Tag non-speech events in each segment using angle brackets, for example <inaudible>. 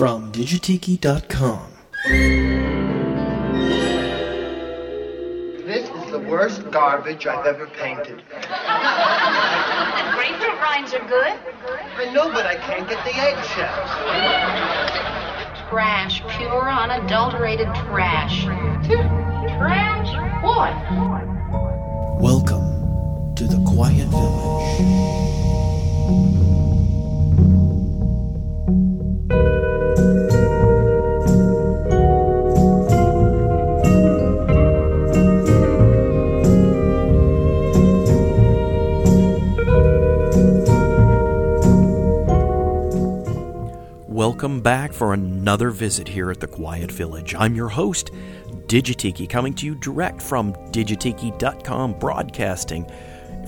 from Digitiki.com. This is the worst garbage I've ever painted. The grapefruit rinds are good. I know, but I can't get the eggshells. Trash, pure, unadulterated trash. Trash? What? Welcome to the Quiet Village. Welcome back for another visit here at the Quiet Village. I'm your host, Digitiki, coming to you direct from digitiki.com, broadcasting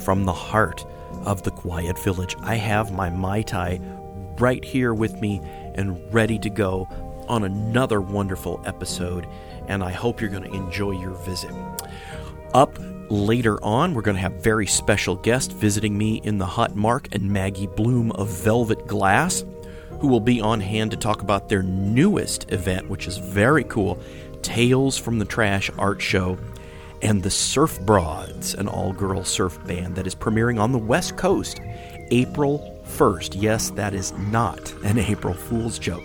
from the heart of the Quiet Village. I have my Mai Tai right here with me and ready to go on another wonderful episode, and I hope you're going to enjoy your visit. Up later on, we're going to have very special guests visiting me in the hut, Mark and Maggie Bloom of Velvet Glass who will be on hand to talk about their newest event, which is very cool Tales from the Trash Art Show and the Surf Broads, an all girl surf band that is premiering on the West Coast April 1st. Yes, that is not an <laughs> April Fool's joke.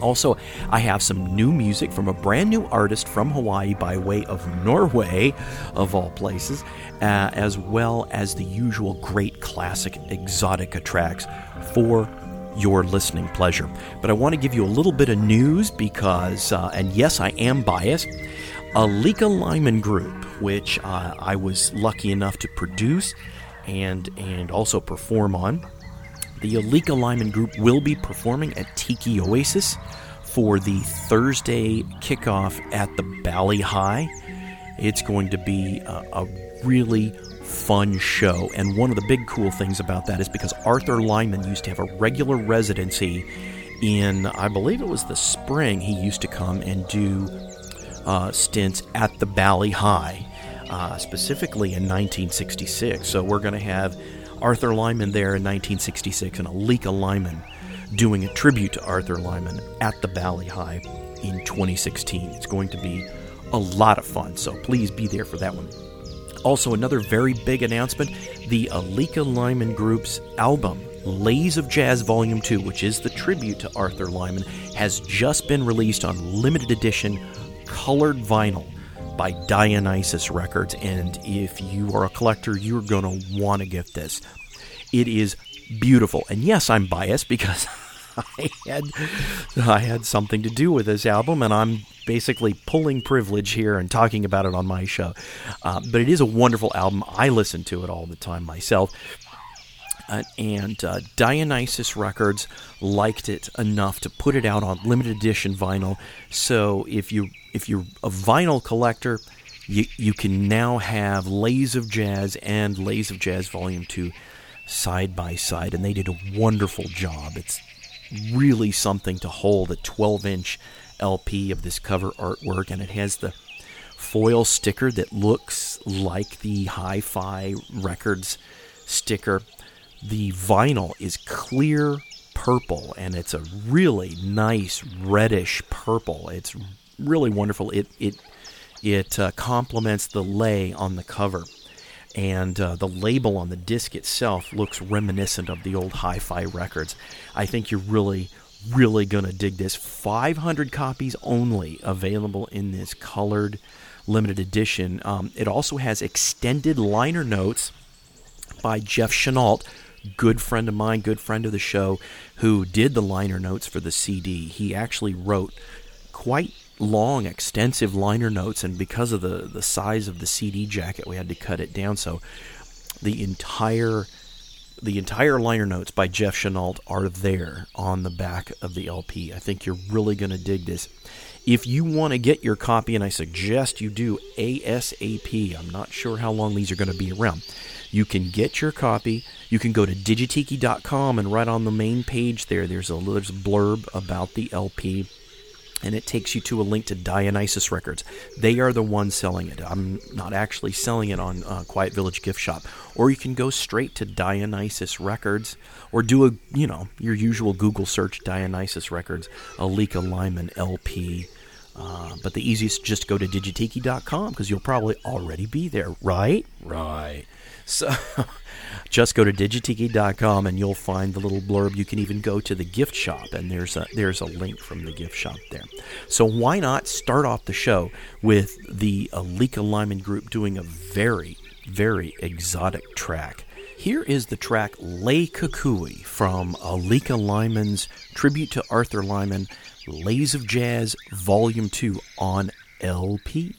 Also, I have some new music from a brand new artist from Hawaii by way of Norway, of all places, uh, as well as the usual great classic exotica tracks for your listening pleasure. But I want to give you a little bit of news because, uh, and yes, I am biased. Alika Lyman Group, which uh, I was lucky enough to produce and and also perform on, the Alika Lyman Group will be performing at Tiki Oasis for the Thursday kickoff at the Bali Hai. It's going to be a, a really fun show. And one of the big cool things about that is because Arthur Lyman used to have a regular residency in, I believe it was the spring, he used to come and do uh, stints at the Bali Hai, uh, specifically in 1966. So we're going to have Arthur Lyman there in 1966 and Alika Lyman doing a tribute to Arthur Lyman at the Bali Hai in 2016. It's going to be a lot of fun, so please be there for that one. Also, another very big announcement the Alika Lyman Group's album, Leis of Jazz Volume 2, which is the tribute to Arthur Lyman, has just been released on limited edition colored vinyl by Dionysus Records. And if you are a collector, you're going to want to get this. It is beautiful. And yes, I'm biased because <laughs> I had I had something to do with this album, and I'm basically pulling privilege here and talking about it on my show. Uh, but it is a wonderful album. I listen to it all the time myself. Uh, and uh, Dionysus Records liked it enough to put it out on limited edition vinyl. So if you if you're a vinyl collector, you you can now have Leis of Jazz and Leis of Jazz Volume Two side by side, and they did a wonderful job. It's really something to hold a 12 inch LP of this cover artwork, and it has the foil sticker that looks like the Hi Fi Records sticker. The vinyl is clear purple, and it's a really nice reddish purple. It's really wonderful. It it it uh, complements the lei on the cover, and uh, the label on the disc itself looks reminiscent of the old Hi-Fi records. I think you're really really going to dig this. 500 copies only available in this colored limited edition. Um, it also has extended liner notes by Jeff Chenault, good friend of mine, good friend of the show, who did the liner notes for the CD. He actually wrote quite long, extensive liner notes, and because of the, the size of the CD jacket, we had to cut it down. So the entire the entire liner notes by Jeff Chenault are there on the back of the LP. I think you're really going to dig this. If you want to get your copy, and I suggest you do ASAP, I'm not sure how long these are going to be around. You can get your copy. You can go to digitiki.com and right on the main page there, there's a, there's a blurb about the LP. And it takes you to a link to Dionysus Records. They are the ones selling it. I'm not actually selling it on uh, Quiet Village Gift Shop. Or you can go straight to Dionysus Records, or do a you know your usual Google search Dionysus Records, Alika Lyman LP. Uh, but the easiest just go to digitiki.com because you'll probably already be there, right? Right. So <laughs> just go to digitiki.com and you'll find the little blurb. You can even go to the gift shop and there's a there's a link from the gift shop there. So why not start off the show with the Alika Lyman group doing a very very exotic track. Here is the track Lei Kukui from Alika Lyman's tribute to Arthur Lyman, Leis of Jazz Volume 2 on LP.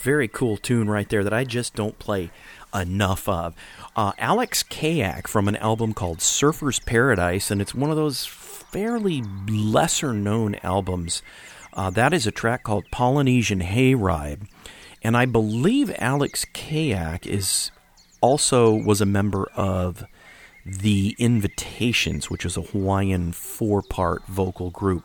Very cool tune right there that I just don't play enough of. Uh, Alex Kayak from an album called Surfer's Paradise, and it's one of those fairly lesser known albums. Uh, that is a track called Polynesian Hayride, and I believe Alex Kayak is also was a member of the Invitations, which is a Hawaiian four part vocal group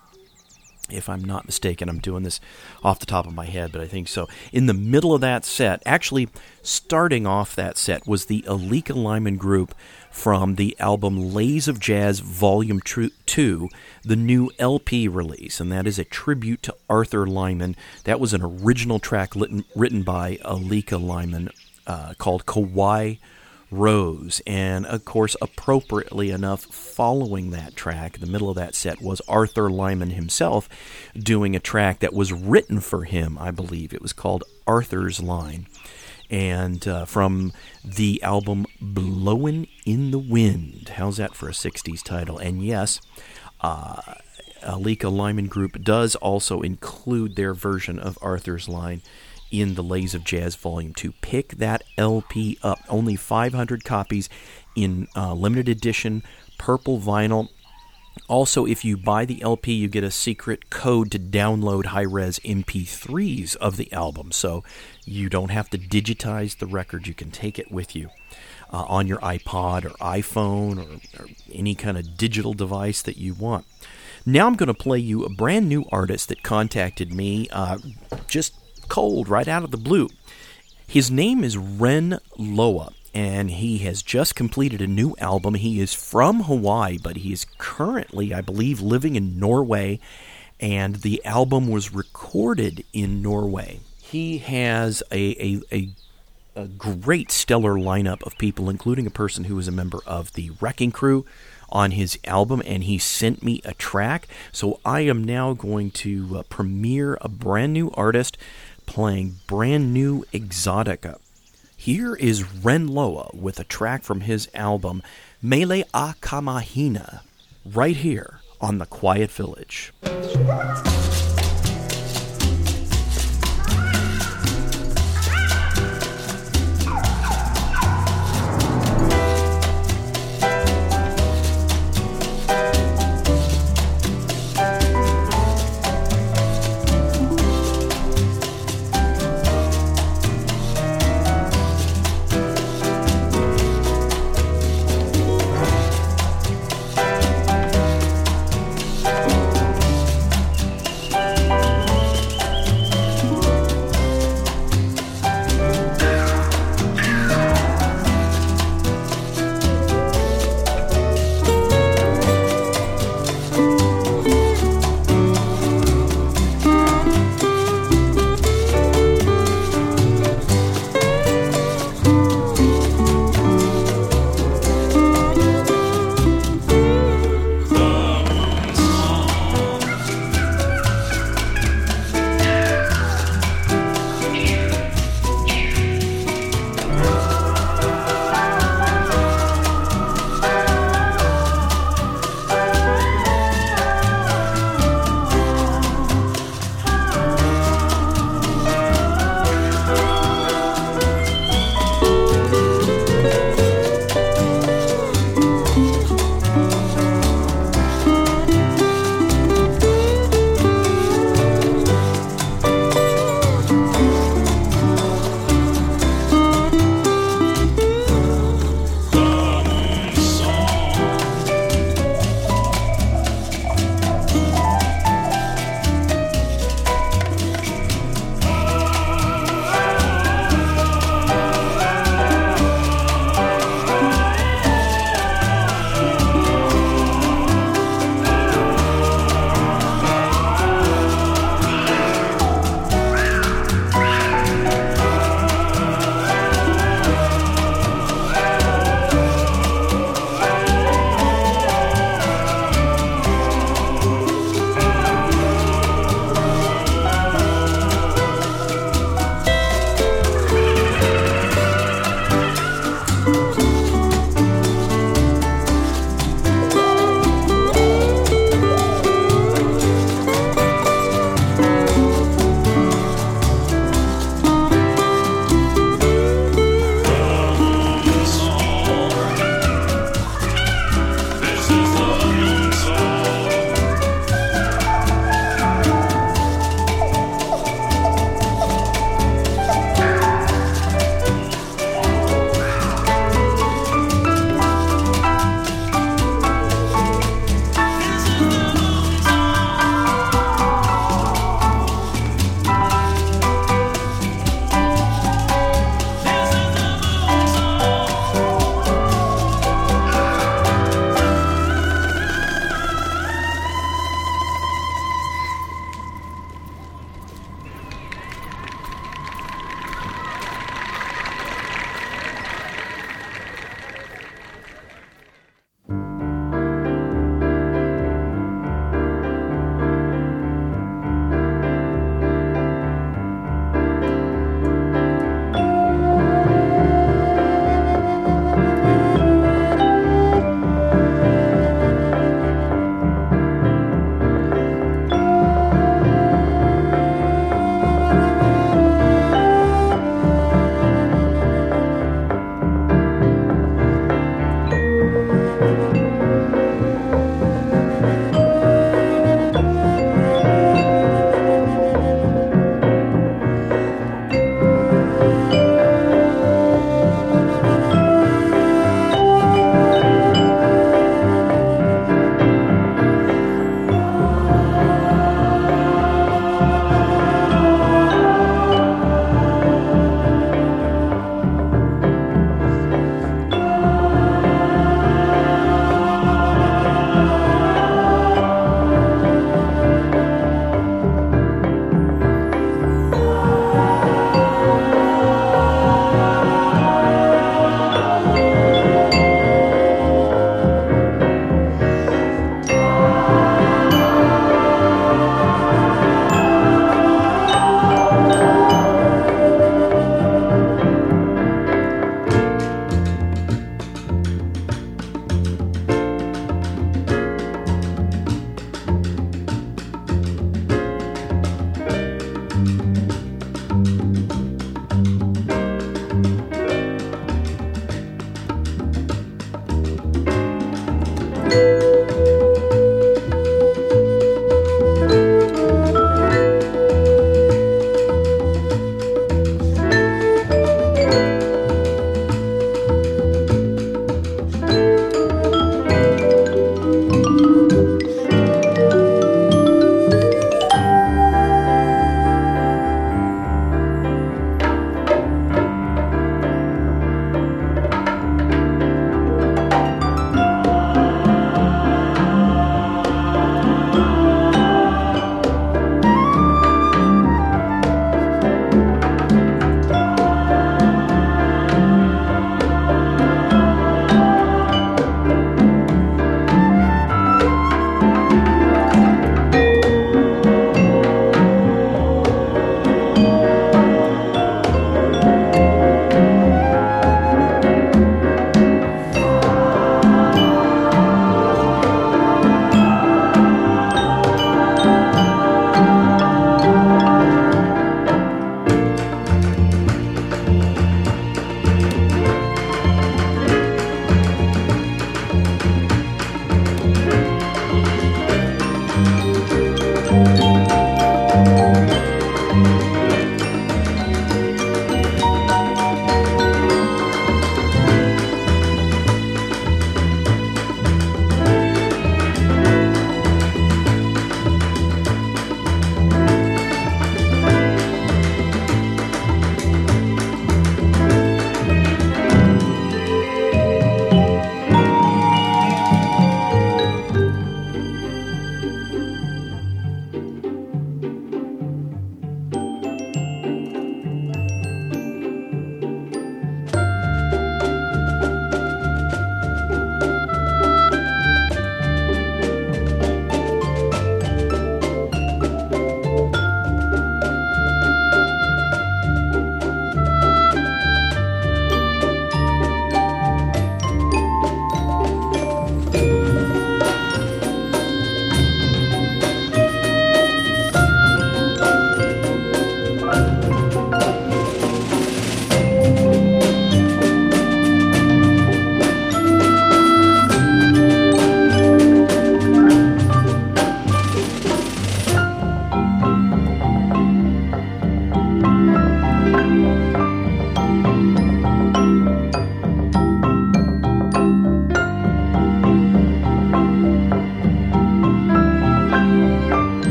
if I'm not mistaken. I'm doing this off the top of my head, but I think so. In the middle of that set, actually starting off that set, was the Alika Lyman Group from the album Leis of Jazz Volume 2, the new LP release, and that is a tribute to Arthur Lyman. That was an original track written by Alika Lyman uh, called Kauai Rose. And of course, appropriately enough, following that track, the middle of that set was Arthur Lyman himself doing a track that was written for him, I believe. It was called Arthur's Line. And uh, from the album Blowin' in the Wind. How's that for a 60s title? And yes, uh, Alika Lyman Group does also include their version of Arthur's Line in the Leis of Jazz Volume 2. Pick that LP up. Only 500 copies in uh, limited edition purple vinyl. Also, if you buy the LP, you get a secret code to download high res MP3s of the album. So you don't have to digitize the record, you can take it with you. Uh, on your iPod or iPhone or, or any kind of digital device that you want. Now I'm going to play you a brand new artist that contacted me uh, just cold right out of the blue. His name is Renn Loa, and he has just completed a new album. He is from Hawaii, but he is currently, I believe, living in Norway, and the album was recorded in Norway. He has a, a, a a great stellar lineup of people, including a person who was a member of the Wrecking Crew on his album, and he sent me a track. So I am now going to uh, premiere a brand new artist playing brand new Exotica. Here is Renn Loa with a track from his album Mele a Kamahina, right here on The Quiet Village.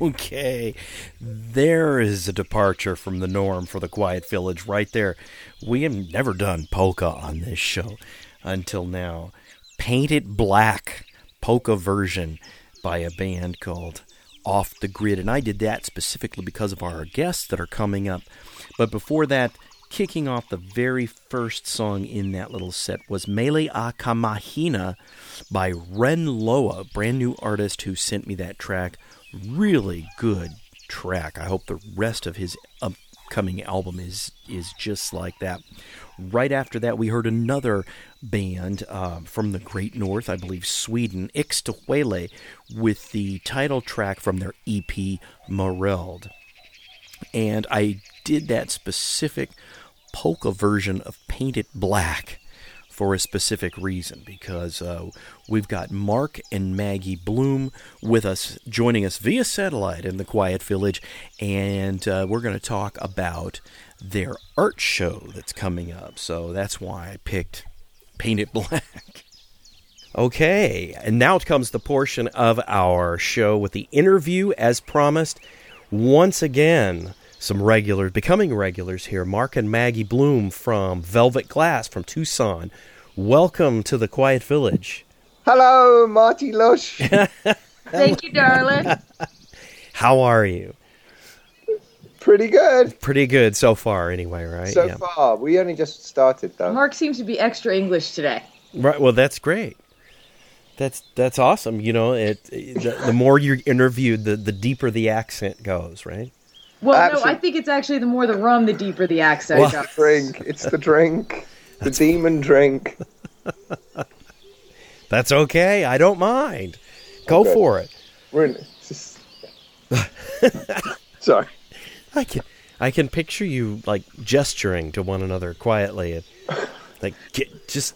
<laughs> Okay, there is a departure from the norm for the Quiet Village right there. We have never done polka on this show until now. Paint It Black polka version by a band called Off the Grid, and I did that specifically because of our guests that are coming up. But before that, kicking off the very first song in that little set was Mele Akamahina by Renn Loa, brand new artist who sent me that track. Really good track. I hope the rest of his upcoming album is is just like that. Right after that, we heard another band uh, from the Great North, I believe Sweden, Ixtahuele, with the title track from their EP Moreld. And I did that specific polka version of Paint It Black for a specific reason because uh, we've got Mark and Maggie Bloom with us, joining us via satellite in the Quiet Village, and uh, we're going to talk about their art show that's coming up. So that's why I picked Paint It Black. <laughs> Okay, and now comes the portion of our show with the interview as promised. Once again, some regulars, becoming regulars here, Mark and Maggie Bloom from Velvet Glass from Tucson. Welcome to the Quiet Village. Hello, Marty Lush. <laughs> Thank you, darling. <laughs> How are you? Pretty good Pretty good so far, anyway, right? so Yeah. far. We only just started though. Mark seems to be extra English today. Right. Well, that's great. That's that's awesome. You know, it, it- the, the more you're interviewed, the the deeper the accent goes, right? Well, no, I think it's actually the more the rum, the deeper the accent. Well- goes. drink. It's the drink. The demon drink. <laughs> That's okay. I don't mind. Go Okay. for it. We're in. Just... <laughs> Sorry. I can I can picture you like gesturing to one another quietly and like get just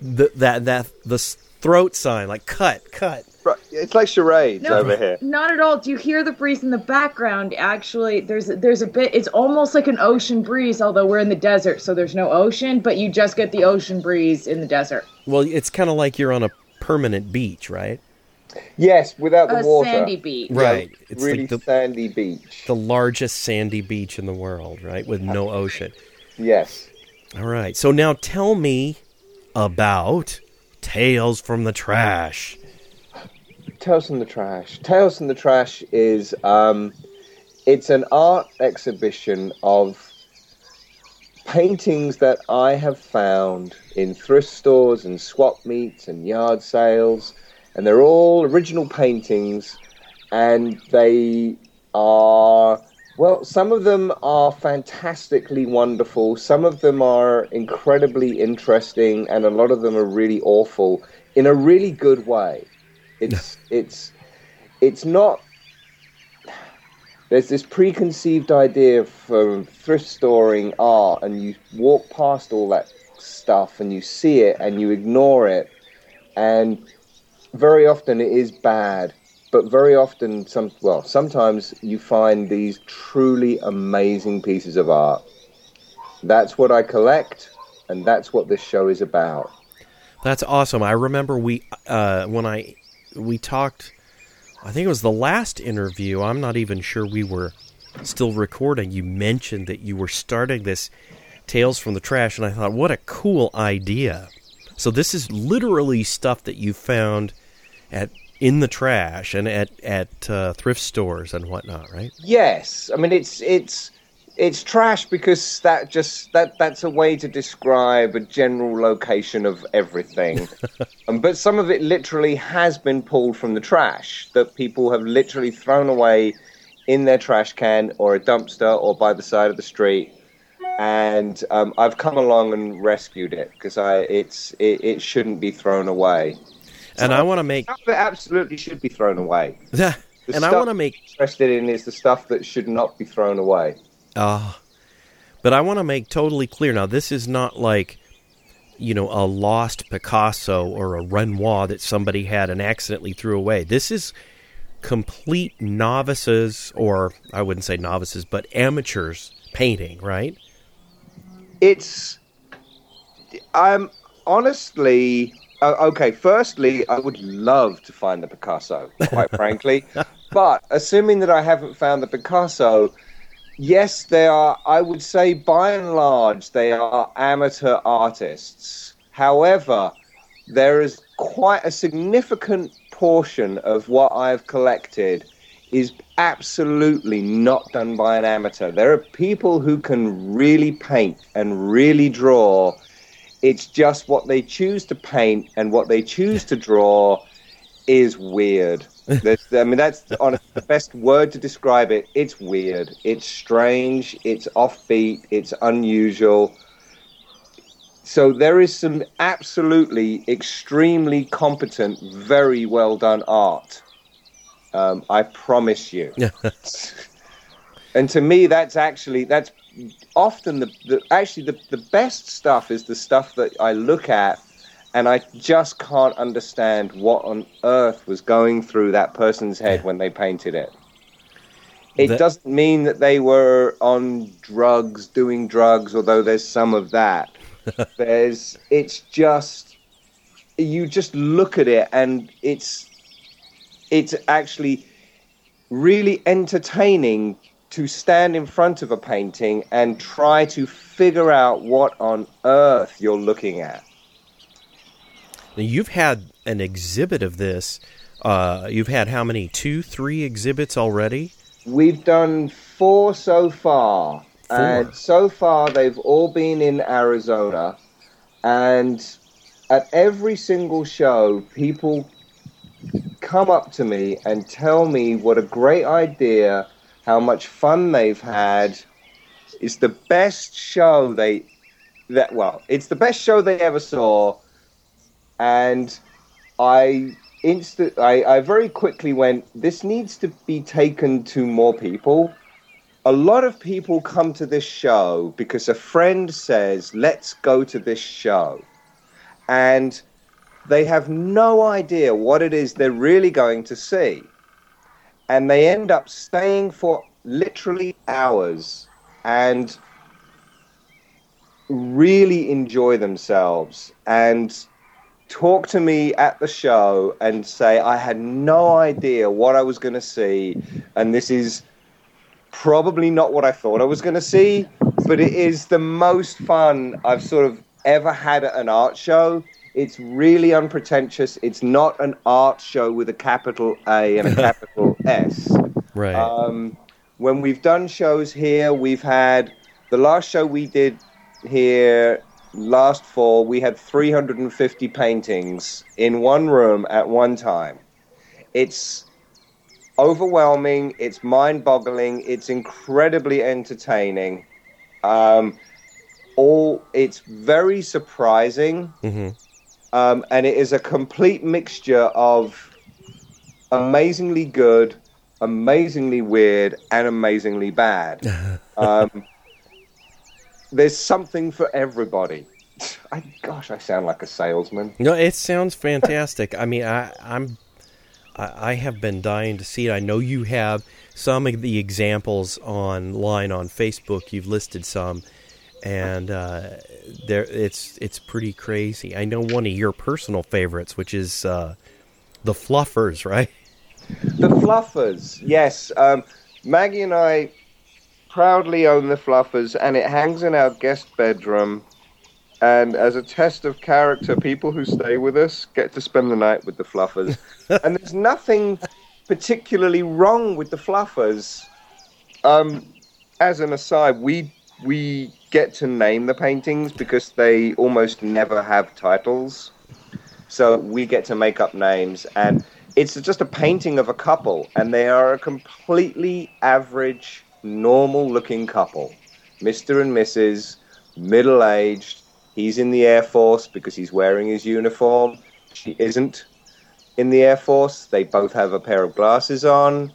the, that that the throat sign like cut cut. Right, It's like charades No, over here. Not at all. Do you hear the breeze in the background? Actually, there's there's a bit. It's almost like an ocean breeze, although we're in the desert, so there's no ocean. But you just get the ocean breeze in the desert. Well, it's kind of like you're on a permanent beach, right? Yes, without the A water. sandy beach. Right. Yeah, It's really like the sandy beach. the largest sandy beach in the world, right? With no ocean. Yes. All right. So now tell me about Tales from the Trash. Tales from the Trash. Tales from the Trash is um, it's an art exhibition of paintings that I have found in thrift stores and swap meets and yard sales, and they're all original paintings, and they are well. Some of them are fantastically wonderful. Some of them are incredibly interesting, and a lot of them are really awful in a really good way. It's it's it's not. There's this preconceived idea from thrift storing art, and you walk past all that stuff, and you see it, and you ignore it, and very often it is bad. But very often, some well, sometimes you find these truly amazing pieces of art. That's what I collect, and that's what this show is about. That's awesome. I remember we uh, when I we talked. I think it was the last interview. I'm not even sure we were still recording. You mentioned that you were starting this Tales from the Trash, and I thought, what a cool idea. So this is literally stuff that you found at in the trash and at at uh, thrift stores and whatnot, right? Yes, I mean it's it's it's trash because that just that that's a way to describe a general location of everything. <laughs> um, but some of it literally has been pulled from the trash that people have literally thrown away in their trash can or a dumpster or by the side of the street. And um, I've come along and rescued it because I it's it, it shouldn't be thrown away. And I want to make it absolutely should be thrown away. <laughs> The and I want to make I'm interested in is the stuff that should not be thrown away. Uh, but I want to make totally clear now this is not like, you know, a lost Picasso or a Renoir that somebody had and accidentally threw away. This is complete novices, or I wouldn't say novices, but amateurs painting, right? It's. I'm honestly. Uh, okay, firstly, I would love to find the Picasso, quite <laughs> frankly. but assuming that I haven't found the Picasso, yes, they are. I would say, by and large, they are amateur artists. However, there is quite a significant portion of what I've collected is absolutely not done by an amateur. There are people who can really paint and really draw. It's just what they choose to paint and what they choose to draw is weird. That's, I mean, that's honestly the best word to describe it. It's weird. It's strange. It's offbeat. It's unusual. So there is some absolutely extremely competent, very well done art. Um, I promise you. <laughs> and to me, that's actually that's often the, the actually the, the best stuff is the stuff that I look at and I just can't understand what on earth was going through that person's head when they painted it. It That- doesn't mean that they were on drugs, doing drugs, although there's some of that. <laughs> there's, it's just, you just look at it and it's, it's actually really entertaining to stand in front of a painting and try to figure out what on earth you're looking at. Now, you've had an exhibit of this. Uh, you've had how many? Two, three exhibits already? We've done four so far, Four. and so far they've all been in Arizona. And at every single show, people come up to me and tell me what a great idea, how much fun they've had. It's the best show they that well, it's the best show they ever saw, and I instant I, I very quickly went this needs to be taken to more people. A lot of people come to this show because a friend says let's go to this show. And they have no idea what it is they're really going to see. And they end up staying for literally hours and really enjoy themselves. And talk to me at the show and say I had no idea what I was going to see, and this is probably not what I thought I was going to see, but it is the most fun I've sort of ever had at an art show. It's really unpretentious. It's not an art show with a capital A and a <laughs> capital S. Right. Um, when we've done shows here, we've had the last show we did here last fall, we had 350 paintings in one room at one time. It's overwhelming, it's mind boggling, it's incredibly entertaining. Um, all it's very surprising, Mhm. um, and it is a complete mixture of amazingly good, amazingly weird, and amazingly bad. <laughs> um, there's something for everybody. <sighs> I, gosh, I sound like a salesman. No, it sounds fantastic. I mean, I, I'm, I, I have been dying to see it. I know you have some of the examples online on Facebook. You've listed some, and uh, there, it's it's pretty crazy. I know one of your personal favorites, which is uh, the Fluffers, <laughs> right? The Fluffers, yes. Um, Maggie and I proudly own the Fluffers, and it hangs in our guest bedroom. And as a test of character, people who stay with us get to spend the night with the Fluffers. <laughs> and there's nothing particularly wrong with the Fluffers. Um, as an aside, we we get to name the paintings because they almost never have titles. So we get to make up names, and it's just a painting of a couple, and they are a completely average, normal-looking couple, Mister and Mrs. Middle-aged. He's in the Air Force because he's wearing his uniform. She isn't in the Air Force. They both have a pair of glasses on.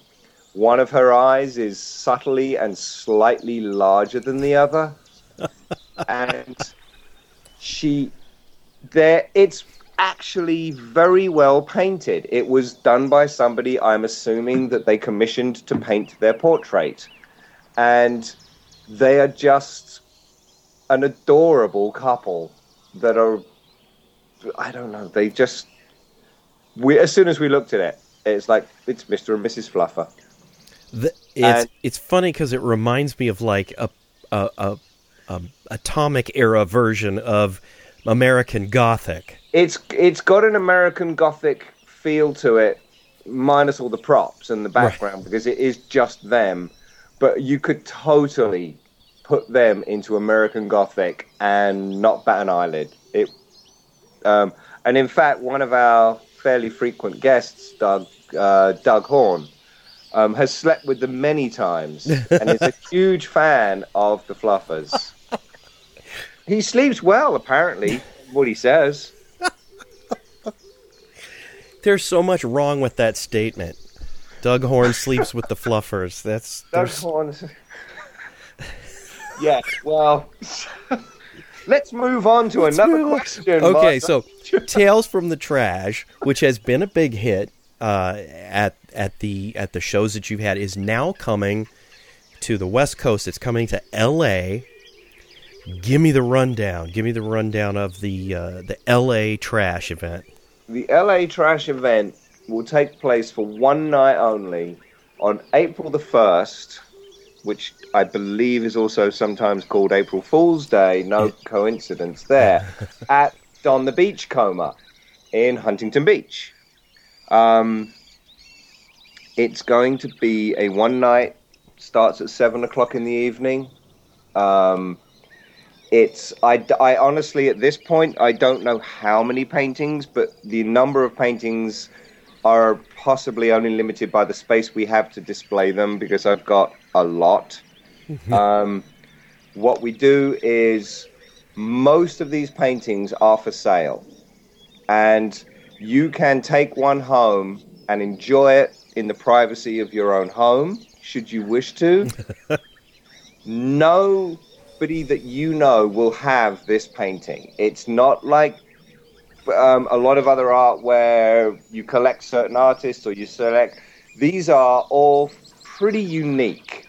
One of her eyes is subtly and slightly larger than the other. <laughs> and she there it's actually very well painted. It was done by somebody I'm assuming that they commissioned to paint their portrait. And they are just an adorable couple that are I don't know, they just we as soon as we looked at it, It's like it's Mr. and Mrs. Fluffer. The, it's And- it's funny because it reminds me of like a a, a, a atomic era version of American Gothic. It's it's got an American Gothic feel to it, minus all the props and the background because it is just them. But you could totally put them into American Gothic and not bat an eyelid. It, um, and in fact, one of our fairly frequent guests, Doug uh, Doug Horn, um, has slept with them many times and is a <laughs> huge fan of the Fluffers. <laughs> He sleeps well, apparently. What he says. <laughs> There's so much wrong with that statement. Doug Horn sleeps with the Fluffers. That's <laughs> Doug there's, Horn. <laughs> yeah, well, <laughs> let's move on to another move on. question. okay. Martha. So, Tales from the Trash, which has been a big hit uh, at at the at the shows that you've had, is now coming to the West Coast. It's coming to L.A. Give me the rundown. Give me the rundown of the uh, the L.A. Trash event. the LA Trash event will take place for one night only on April the 1st, which I believe is also sometimes called April Fool's Day, no coincidence there, <laughs> at Don the Beachcomber in Huntington Beach. Um, it's going to be a one night, starts at 7 o'clock in the evening. Um, it's I, I honestly at this point I don't know how many paintings, but the number of paintings are possibly only limited by the space we have to display them because I've got a lot. um, what we do is most of these paintings are for sale, and you can take one home and enjoy it in the privacy of your own home, should you wish to. <laughs> Nobody that you know will have this painting. It's not like um, a lot of other art where you collect certain artists or you select. These are all pretty unique.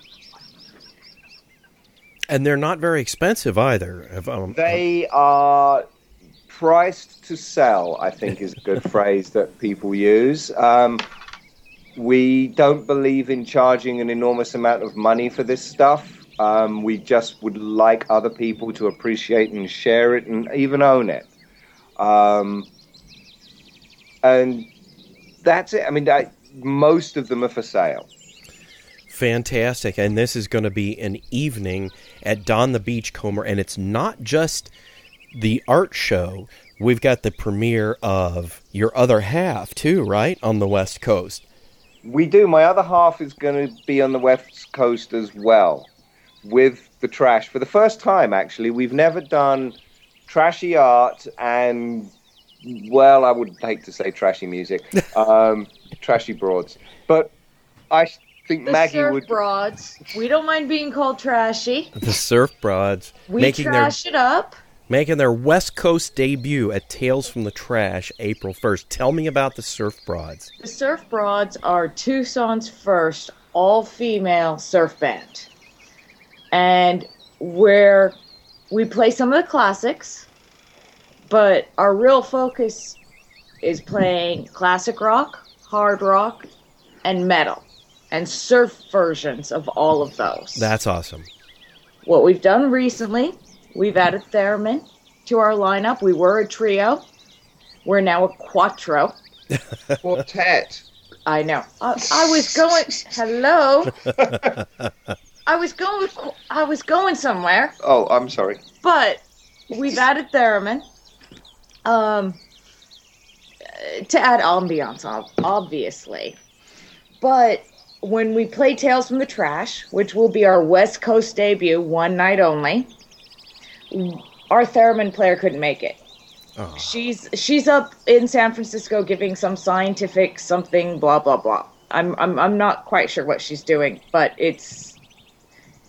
And they're not very expensive either. If, um, They are priced to sell, I think is a good <laughs> phrase that people use. Um, we don't believe in charging an enormous amount of money for this stuff. Um, we just would like other people to appreciate and share it and even own it. Um, and that's it. I mean, I, most of them are for sale. Fantastic. And this is going to be an evening at Don the Beachcomber. And it's not just the art show. We've got the premiere of your other half, too, right? On the West Coast. We do. My other half is going to be on the West Coast as well with the trash. For the first time, actually, we've never done trashy art and, well, I would hate to say trashy music, <laughs> um, trashy broads. But I think The Maggie surf would. broads. We don't mind being called trashy. The Surf Broads We making their trash it up. making their West Coast debut at Tales from the Trash April 1st. Tell me about the Surf Broads. The Surf Broads are Tucson's first all female surf band. And where we play some of the classics, but our real focus is playing classic rock, hard rock, and metal, and surf versions of all of those. That's awesome. what we've done recently, we've added theremin to our lineup. We were a trio. We're now a quattro. <laughs> Quartet. I know. I, I was going. Hello. <laughs> I was going. I was going somewhere, Oh, I'm sorry. but we've added theremin. Um, to add ambiance, obviously. But when we play Tales from the Trash, which will be our West Coast debut, one night only, our theremin player couldn't make it. She's she's up in San Francisco giving some scientific something blah blah blah. I'm I'm I'm not quite sure what she's doing, but it's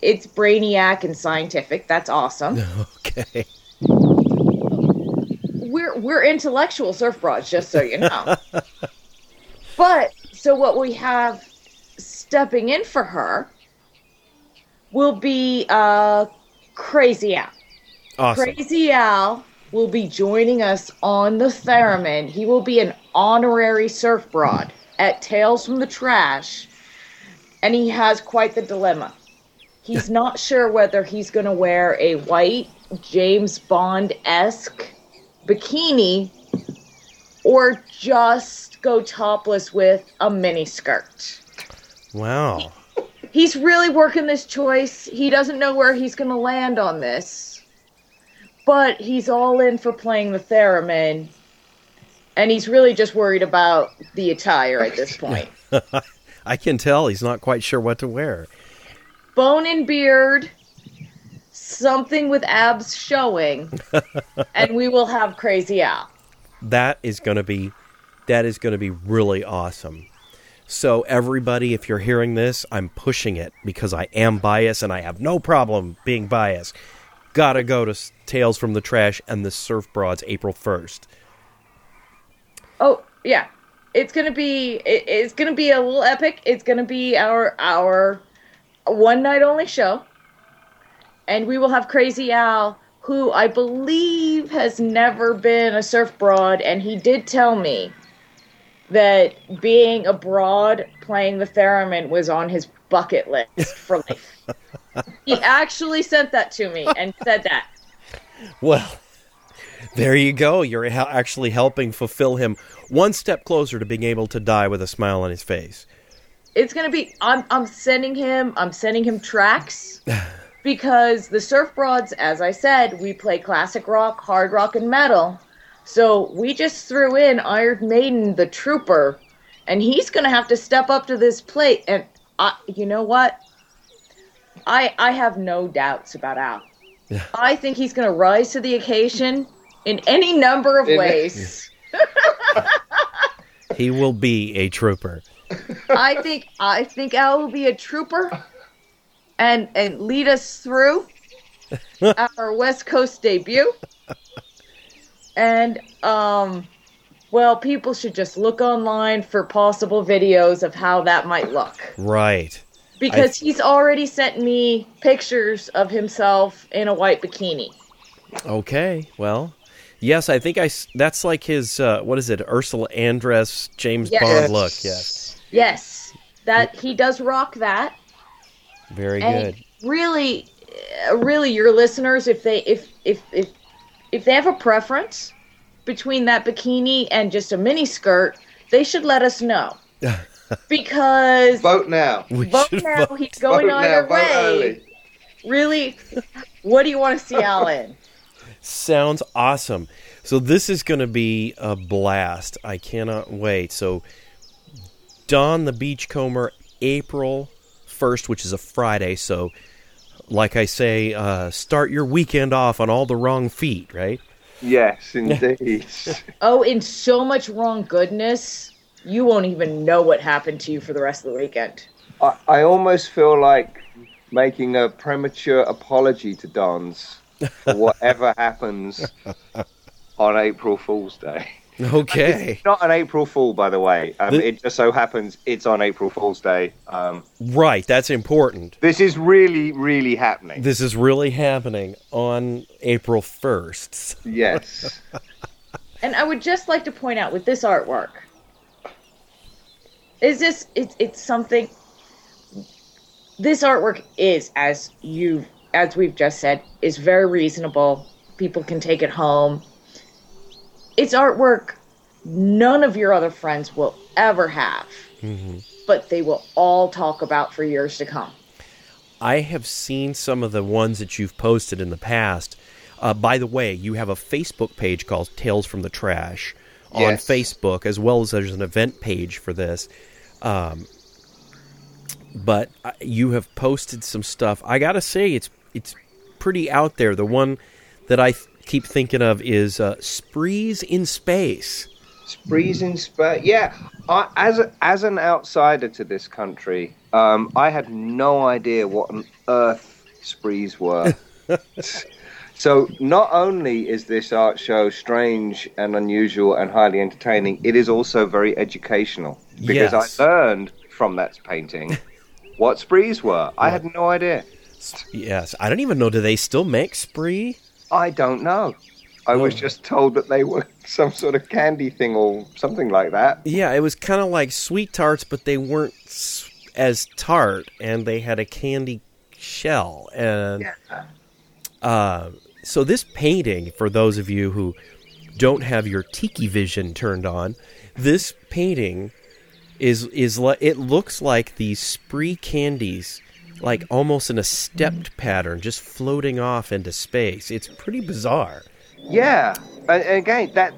it's brainiac and scientific. That's awesome. <laughs> Okay. We're intellectual surf broads, just so you know. <laughs> but so what we have stepping in for her will be uh Crazy Al. Awesome. Crazy Al will be joining us on the theremin. He will be an honorary surf broad. at Tales from the Trash, and he has quite the dilemma. He's not sure whether he's going to wear a white James Bond esque bikini or just go topless with a mini skirt. Wow. He's really working this choice. He doesn't know where he's going to land on this. But he's all in for playing the theremin. And he's really just worried about the attire at this point. <laughs> I can tell he's not quite sure what to wear. Bone and beard, something with abs showing, and we will have Crazy Al. That is going to be that is going to be really awesome. So everybody, if you're hearing this, I'm pushing it because I am biased and I have no problem being biased. Gotta go to Tales from the Trash and the Surf Broads April 1st. Oh yeah, it's gonna be it, it's gonna be a little epic. It's gonna be our our one night only show, and we will have Crazy Al, who I believe has never been a surf broad, and he did tell me that being abroad playing the theremin was on his bucket list for life. <laughs> he actually sent that to me and said that. Well, there you go. You're actually helping fulfill him one step closer to being able to die with a smile on his face. it's gonna be I'm I'm sending him I'm sending him tracks <laughs> because the surf broads, as I said, we play classic rock, hard rock, and metal. So we just threw in Iron Maiden, the Trooper, and he's gonna have to step up to this plate. And I, you know what? I I have no doubts about Al. I think he's gonna rise to the occasion in any number of In- ways. <laughs> He will be a trooper. I think I think Al will be a trooper and and lead us through <laughs> our West Coast debut. And um well, people should just look online for possible videos of how that might look. Right. Because he's already sent me pictures of himself in a white bikini. Okay. Well, yes, I think I. That's like his. Uh, what is it? Ursula Andress James Yes. Bond look. Yes. Yes, that he does rock that. Very and good. really uh, really your listeners if they if if if if they have a preference between that bikini and just a mini skirt they should let us know <laughs> because Vote now. Vote now vote. he's going vote either now. Vote way early. really what do you want to see al in Sounds awesome. So this is going to be a blast. I cannot wait. So Don the Beachcomber, April 1st, which is a Friday. So, like I say, uh, start your weekend off on all the wrong feet, right? Yes, indeed. <laughs> oh in so much wrong goodness you won't even know what happened to you for the rest of the weekend I, I almost feel like making a premature apology to Dons for whatever happens <laughs> on April Fool's Day. Okay. It's not an April Fool, by the way. Um, The- it just so happens it's on April Fool's Day. Um, Right. That's important. this is really, really happening. This is really happening on April 1st. Yes. <laughs> And I would just like to point out with this artwork, is this it's it's something. This artwork is, as you've as we've just said, is very reasonable. People can take it home. It's artwork none of your other friends will ever have, but they will all talk about for years to come. I have seen some of the ones that you've posted in the past. Uh, by the way, you have a Facebook page called Tales from the Trash on Yes. Facebook, as well as there's an event page for this. Um, but uh, you have posted some stuff. I gotta say, it's it's pretty out there. The one that I th- keep thinking of is uh, Sprees in Space. Sprees in space. Yeah, I, as a, as an outsider to this country, um, I had no idea what on earth sprees were. <laughs> so not only is this art show strange and unusual and highly entertaining, it is also very educational because Yes. I learned from that painting what sprees were. I had no idea. Yes, I don't even know. Do they still make Spree? I don't know. I was Oh. just told that they were <laughs> some sort of candy thing or something like that. Yeah, it was kind of like sweet tarts, but they weren't as tart, and they had a candy shell. And uh, so, this painting, for those of you who don't have your tiki vision turned on, this painting is is like it looks like these spree candies, like almost in a stepped pattern, just floating off into space. It's pretty bizarre. Yeah, and, again, that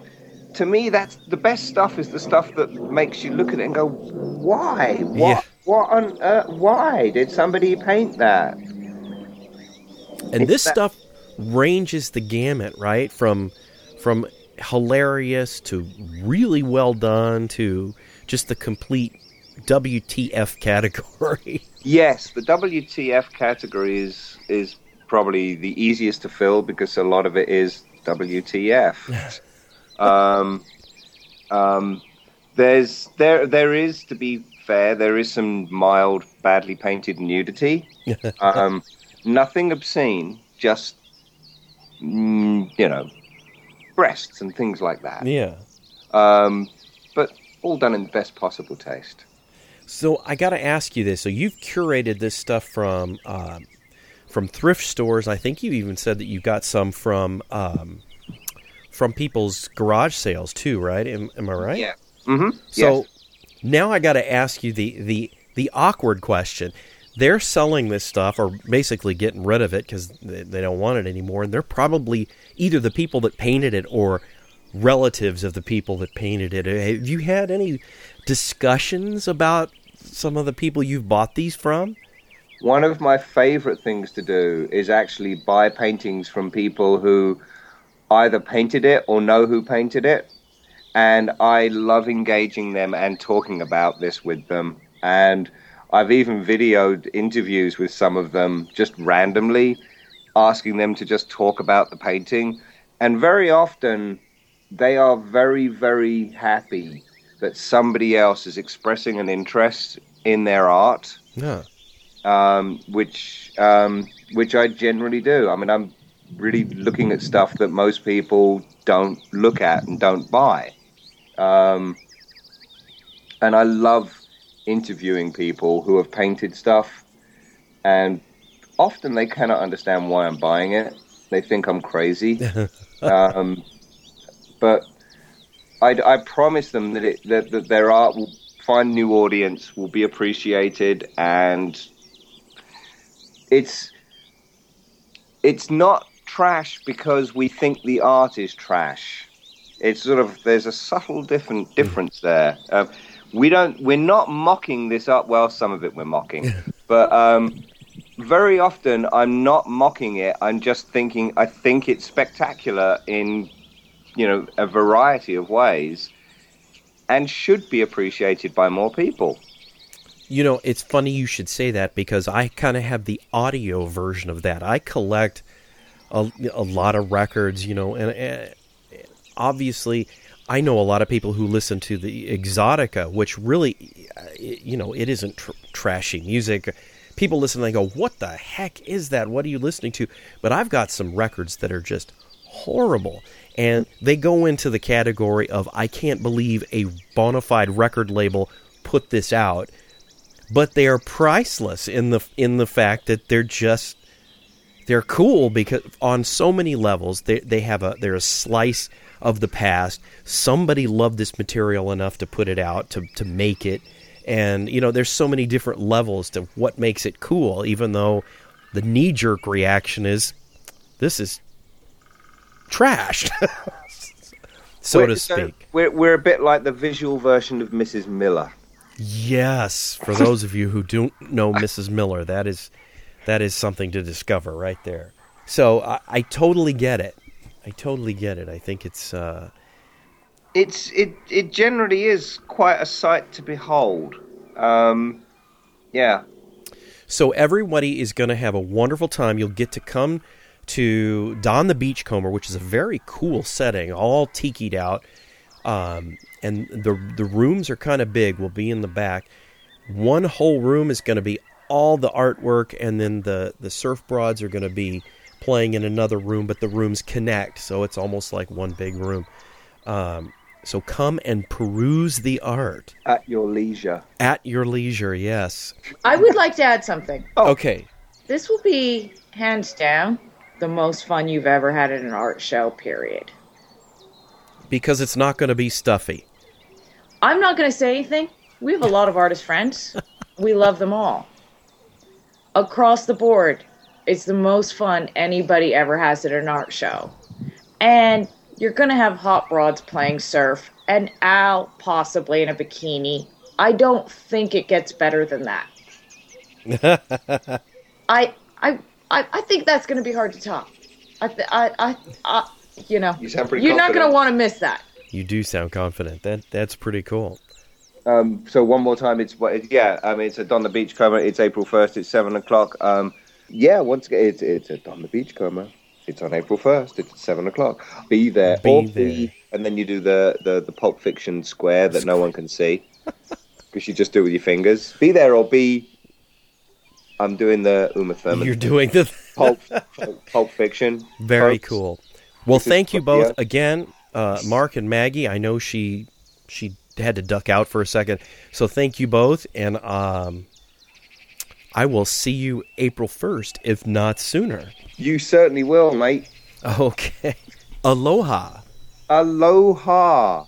to me, that's the best stuff. Is the stuff that makes you look at it and go, "Why? What? Yeah. What on earth? Why did somebody paint that?" and It's this that- stuff ranges the gamut right from from hilarious to really well done to just the complete WTF <laughs> category. Yes, the WTF category is is probably the easiest to fill because a lot of it is WTF. um, um, there's there there is to be fair, there is some mild, badly painted nudity. <laughs> um, nothing obscene, just mm, you know, breasts and things like that. yeah. Um, but all done in the best possible taste. So I got to ask you this. So you've curated this stuff from um, from thrift stores. I think you even said that you got some from um, from people's garage sales too, right? Am, am I right? Yeah. Mm-hmm. So now I got to ask you the the the awkward question. They're selling this stuff, or basically getting rid of it because they, they don't want it anymore, and they're probably either the people that painted it or relatives of the people that painted it. Have you had any discussions about some of the people you've bought these from? One of my favorite things to do is actually buy paintings from people who either painted it or know who painted it. And I love engaging them and talking about this with them. And I've even videoed interviews with some of them just randomly, asking them to just talk about the painting. And very often, they are very, very happy that somebody else is expressing an interest in their art Yeah. um, which um, which I generally do. I mean, I'm really looking at stuff that most people don't look at and don't buy, um, and I love interviewing people who have painted stuff, and often they cannot understand why I'm buying it. They think I'm crazy, <laughs> um, but I, I promise them that, it, that that their art will find new audience, will be appreciated, and it's it's not trash because we think the art is trash. It's sort of there's a subtle different difference there. Um, we don't we're not mocking this art. Well, some of it we're mocking, <laughs> but um, very often I'm not mocking it. I'm just thinking I think it's spectacular in you know a variety of ways, and should be appreciated by more people. You know, it's funny you should say that because I kind of have the audio version of that. I collect a, a lot of records, you know, and uh, obviously I know a lot of people who listen to the Exotica, which really, uh, you know, it isn't tr- trashy music. People listen and they go, "What the heck is that? What are you listening to?" But I've got some records that are just horrible, and they go into the category of I can't believe a bona fide record label put this out but they are priceless in the in the fact that they're just they're cool because on so many levels they they have a they're a slice of the past. Somebody loved this material enough to put it out to to make it, and you know there's so many different levels to what makes it cool. Even though the knee jerk reaction is this is trash, <laughs> so We're- to speak. we're, we're a bit like the visual version of Mrs. Miller. Yes, for those of you who don't know Mrs. Miller, that is that is something to discover right there. So I, I totally get it. I totally get it. I think it's uh, It's it it generally is quite a sight to behold. Um, yeah, so everybody is going to have a wonderful time. You'll get to come to Don the Beachcomber, which is a very cool setting, all tikied out. Um, and the the rooms are kind of big. We'll be in the back. One whole room is going to be all the artwork, and then the the surf broads are going to be playing in another room, but the rooms connect, so it's almost like one big room. Um, so come and peruse the art At your leisure. at your leisure. Yes. I would like to add something. Okay. This will be hands down the most fun you've ever had at an art show. Period. Because it's not going to be stuffy. I'm not going to say anything. We have a lot of artist friends. <laughs> We love them all. Across the board, it's the most fun anybody ever has at an art show. And you're going to have hot broads playing surf and Al possibly in a bikini. I don't think it gets better than that. <laughs> I, I, I, I think that's going to be hard to top. I, th- I, I, I, you know, You sound pretty you're not going to want to miss that. You do sound confident. That that's pretty cool. Um, so one more time, it's what? Yeah, I mean, it's at Don the Beachcomber. It's April first. It's seven o'clock. Um, yeah, once again, it's it's at Don the Beachcomber. It's on April first. It's seven o'clock. Be there. Be or there. Be, and then you do the the the Pulp Fiction square that no one can see <laughs> because you just do it with your fingers. Be there or be. I'm doing the Uma Thurman. You're doing the <laughs> Pulp, Pulp Fiction. very folks. cool. Well, This is- thank you both yeah. again, uh, Mark and Maggie. I know she she had to duck out for a second, so thank you both, and um, I will see you April first, if not sooner. You certainly will, mate. <laughs> Okay. Aloha. Aloha.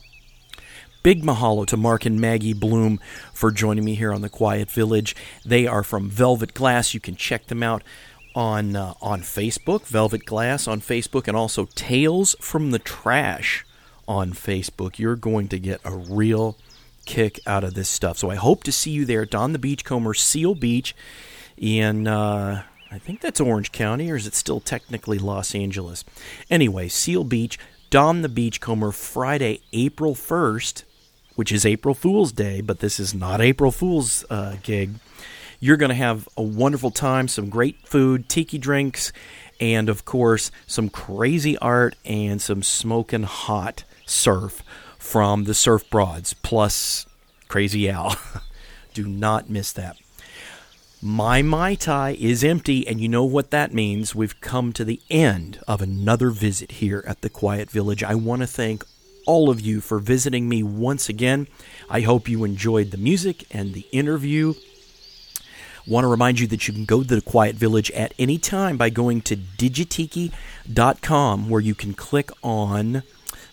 Big mahalo to Mark and Maggie Bloom for joining me here on the Quiet Village. They are from Velvet Glass. You can check them out on uh, on Facebook, Velvet Glass on Facebook, and also Tales from the Trash on Facebook. You're going to get a real kick out of this stuff. So I hope to see you there, Don the Beachcomber, Seal Beach, in uh, I think that's Orange County, or is it still technically Los Angeles? Anyway, Seal Beach, Don the Beachcomber, Friday, April 1st, which is April Fool's Day, but this is not April Fool's uh, gig. You're going to have a wonderful time, some great food, tiki drinks, and of course, some crazy art and some smoking hot surf from the Surf Broads, plus Crazy Al. <laughs> Do not miss that. My Mai Tai is empty, and you know what that means. We've come to the end of another visit here at the Quiet Village. I want to thank all of you for visiting me once again. I hope you enjoyed the music and the interview. Want to remind you that you can go to the Quiet Village at any time by going to digitiki.com, where you can click on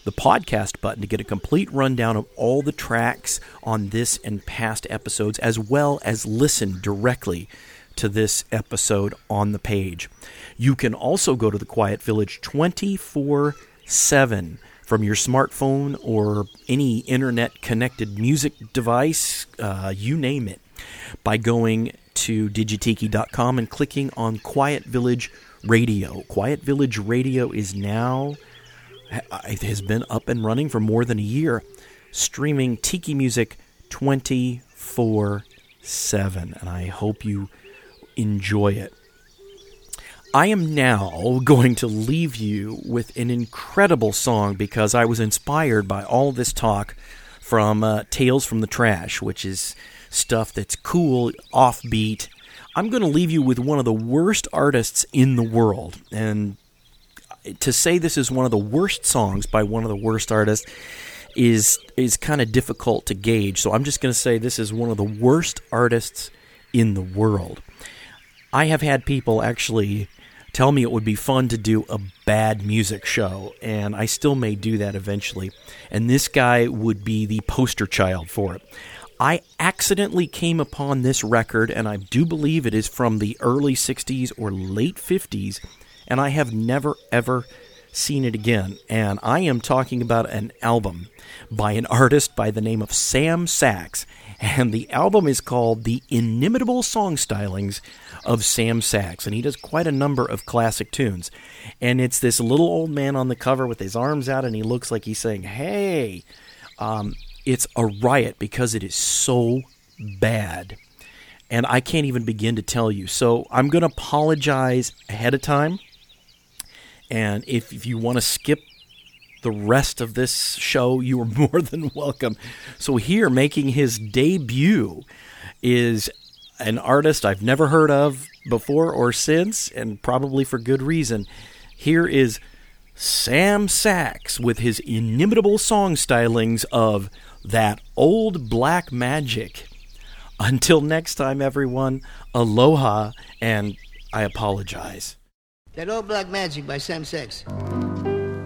the podcast button to get a complete rundown of all the tracks on this and past episodes, as well as listen directly to this episode on the page. You can also go to the Quiet Village 24 7 from your smartphone or any internet connected music device, uh, you name it, by going to digitiki.com and clicking on Quiet Village Radio. Quiet Village Radio is now it has been up and running for more than a year, streaming tiki music 24 7. And I hope you enjoy it. I am now going to leave you with an incredible song because I was inspired by all this talk from uh, Tales from the Trash, which is stuff that's cool, offbeat. I'm going to leave you with one of the worst artists in the world. And to say this is one of the worst songs by one of the worst artists is is kind of difficult to gauge. So I'm just going to say this is one of the worst artists in the world. I have had people actually tell me it would be fun to do a bad music show, and I still may do that eventually. And this guy would be the poster child for it. I accidentally came upon this record, and I do believe it is from the early 60s or late 50s, and I have never ever seen it again. And I am talking about an album by an artist by the name of Sam Sachs, and the album is called The Inimitable Song Stylings of Sam Sachs, and he does quite a number of classic tunes. And it's this little old man on the cover with his arms out, and he looks like he's saying, Hey, um, it's a riot because it is so bad. And I can't even begin to tell you. So I'm going to apologize ahead of time. And if, if you want to skip the rest of this show, you are <laughs> more than welcome. So, here, making his debut is an artist I've never heard of before or since, and probably for good reason. Here is Sam Sachs with his inimitable song stylings of that old black magic. Until next time, everyone, aloha, and I apologize. That old black magic by Sam Sachs.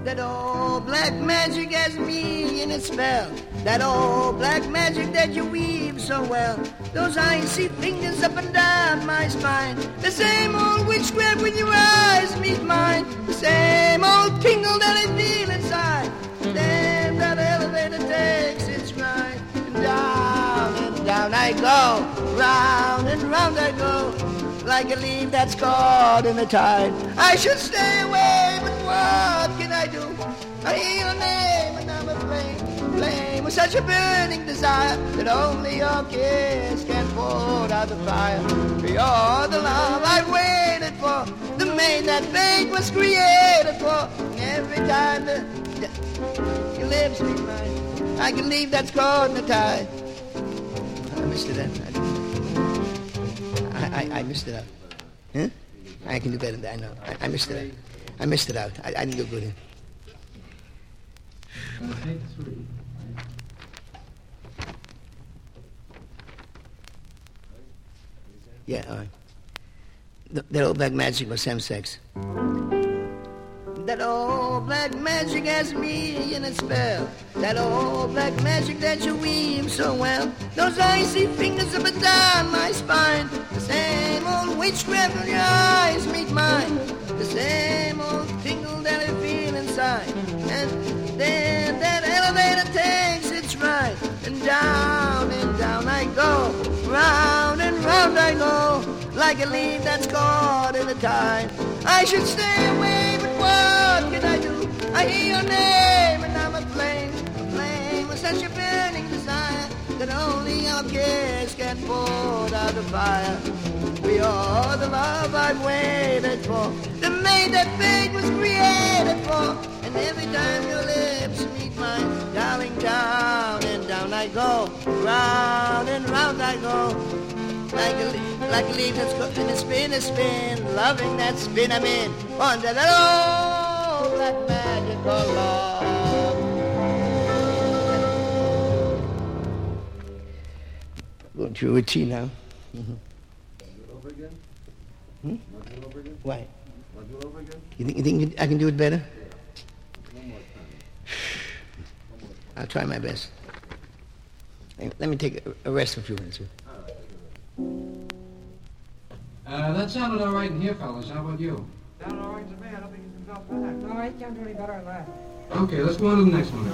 That old black magic has me in its spell. That old black magic that you weave so well. Those icy fingers up and down my spine. The same old witchcraft when your eyes meet mine. The same old tingle that I feel inside. Then that elevator takes its ride. And down and down I go. Round and round I go like a leaf that's caught in the tide. I should stay away, but what can I do? I hear your name and I'm aflame, flame with such a burning desire that only your kiss can put out the fire. You're the love I've waited for, the maid that fate was created for. And every time the, your lips meet mine, like a leaf that's caught in the tide. I missed it then. I, I, I missed it out. Huh? I can do better than that. I know. I, I missed it out. I missed it out. I, I didn't do good. Yeah, all right. That old black magic was Sam Sachs. That old black magic has me in its spell. That old black magic that you weave so well. Those icy fingers up and down my spine. The same old witchcraft when your eyes meet mine. The same old tingle that I feel inside. Down and down I go. Round and round I go. Like a leaf that's caught in the tide. I should stay away, but what can I do? I hear your name and I'm aflame. Aflame with such a burning desire that only our kiss can put out the fire. We are the love I've waited for, the maid that fate was created for. And every time your lips meet mine, darling, down and down I go, round and round I go. Like a, leaf, like a leaf that's cooked in a spin, a spin, loving that spin I'm in. Under that old black magical love. Going through a tea now. Mm-hmm. Over again? Hmm? Over again? Why? You think, you think I can do it better? I'll try my best. Let me take a rest for a few minutes. Uh, that sounded all right in here, fellas. How about you? Sounded all right to me. I don't think it's felt bad. No, it can't do any better than that. Okay, let's go on to the next one.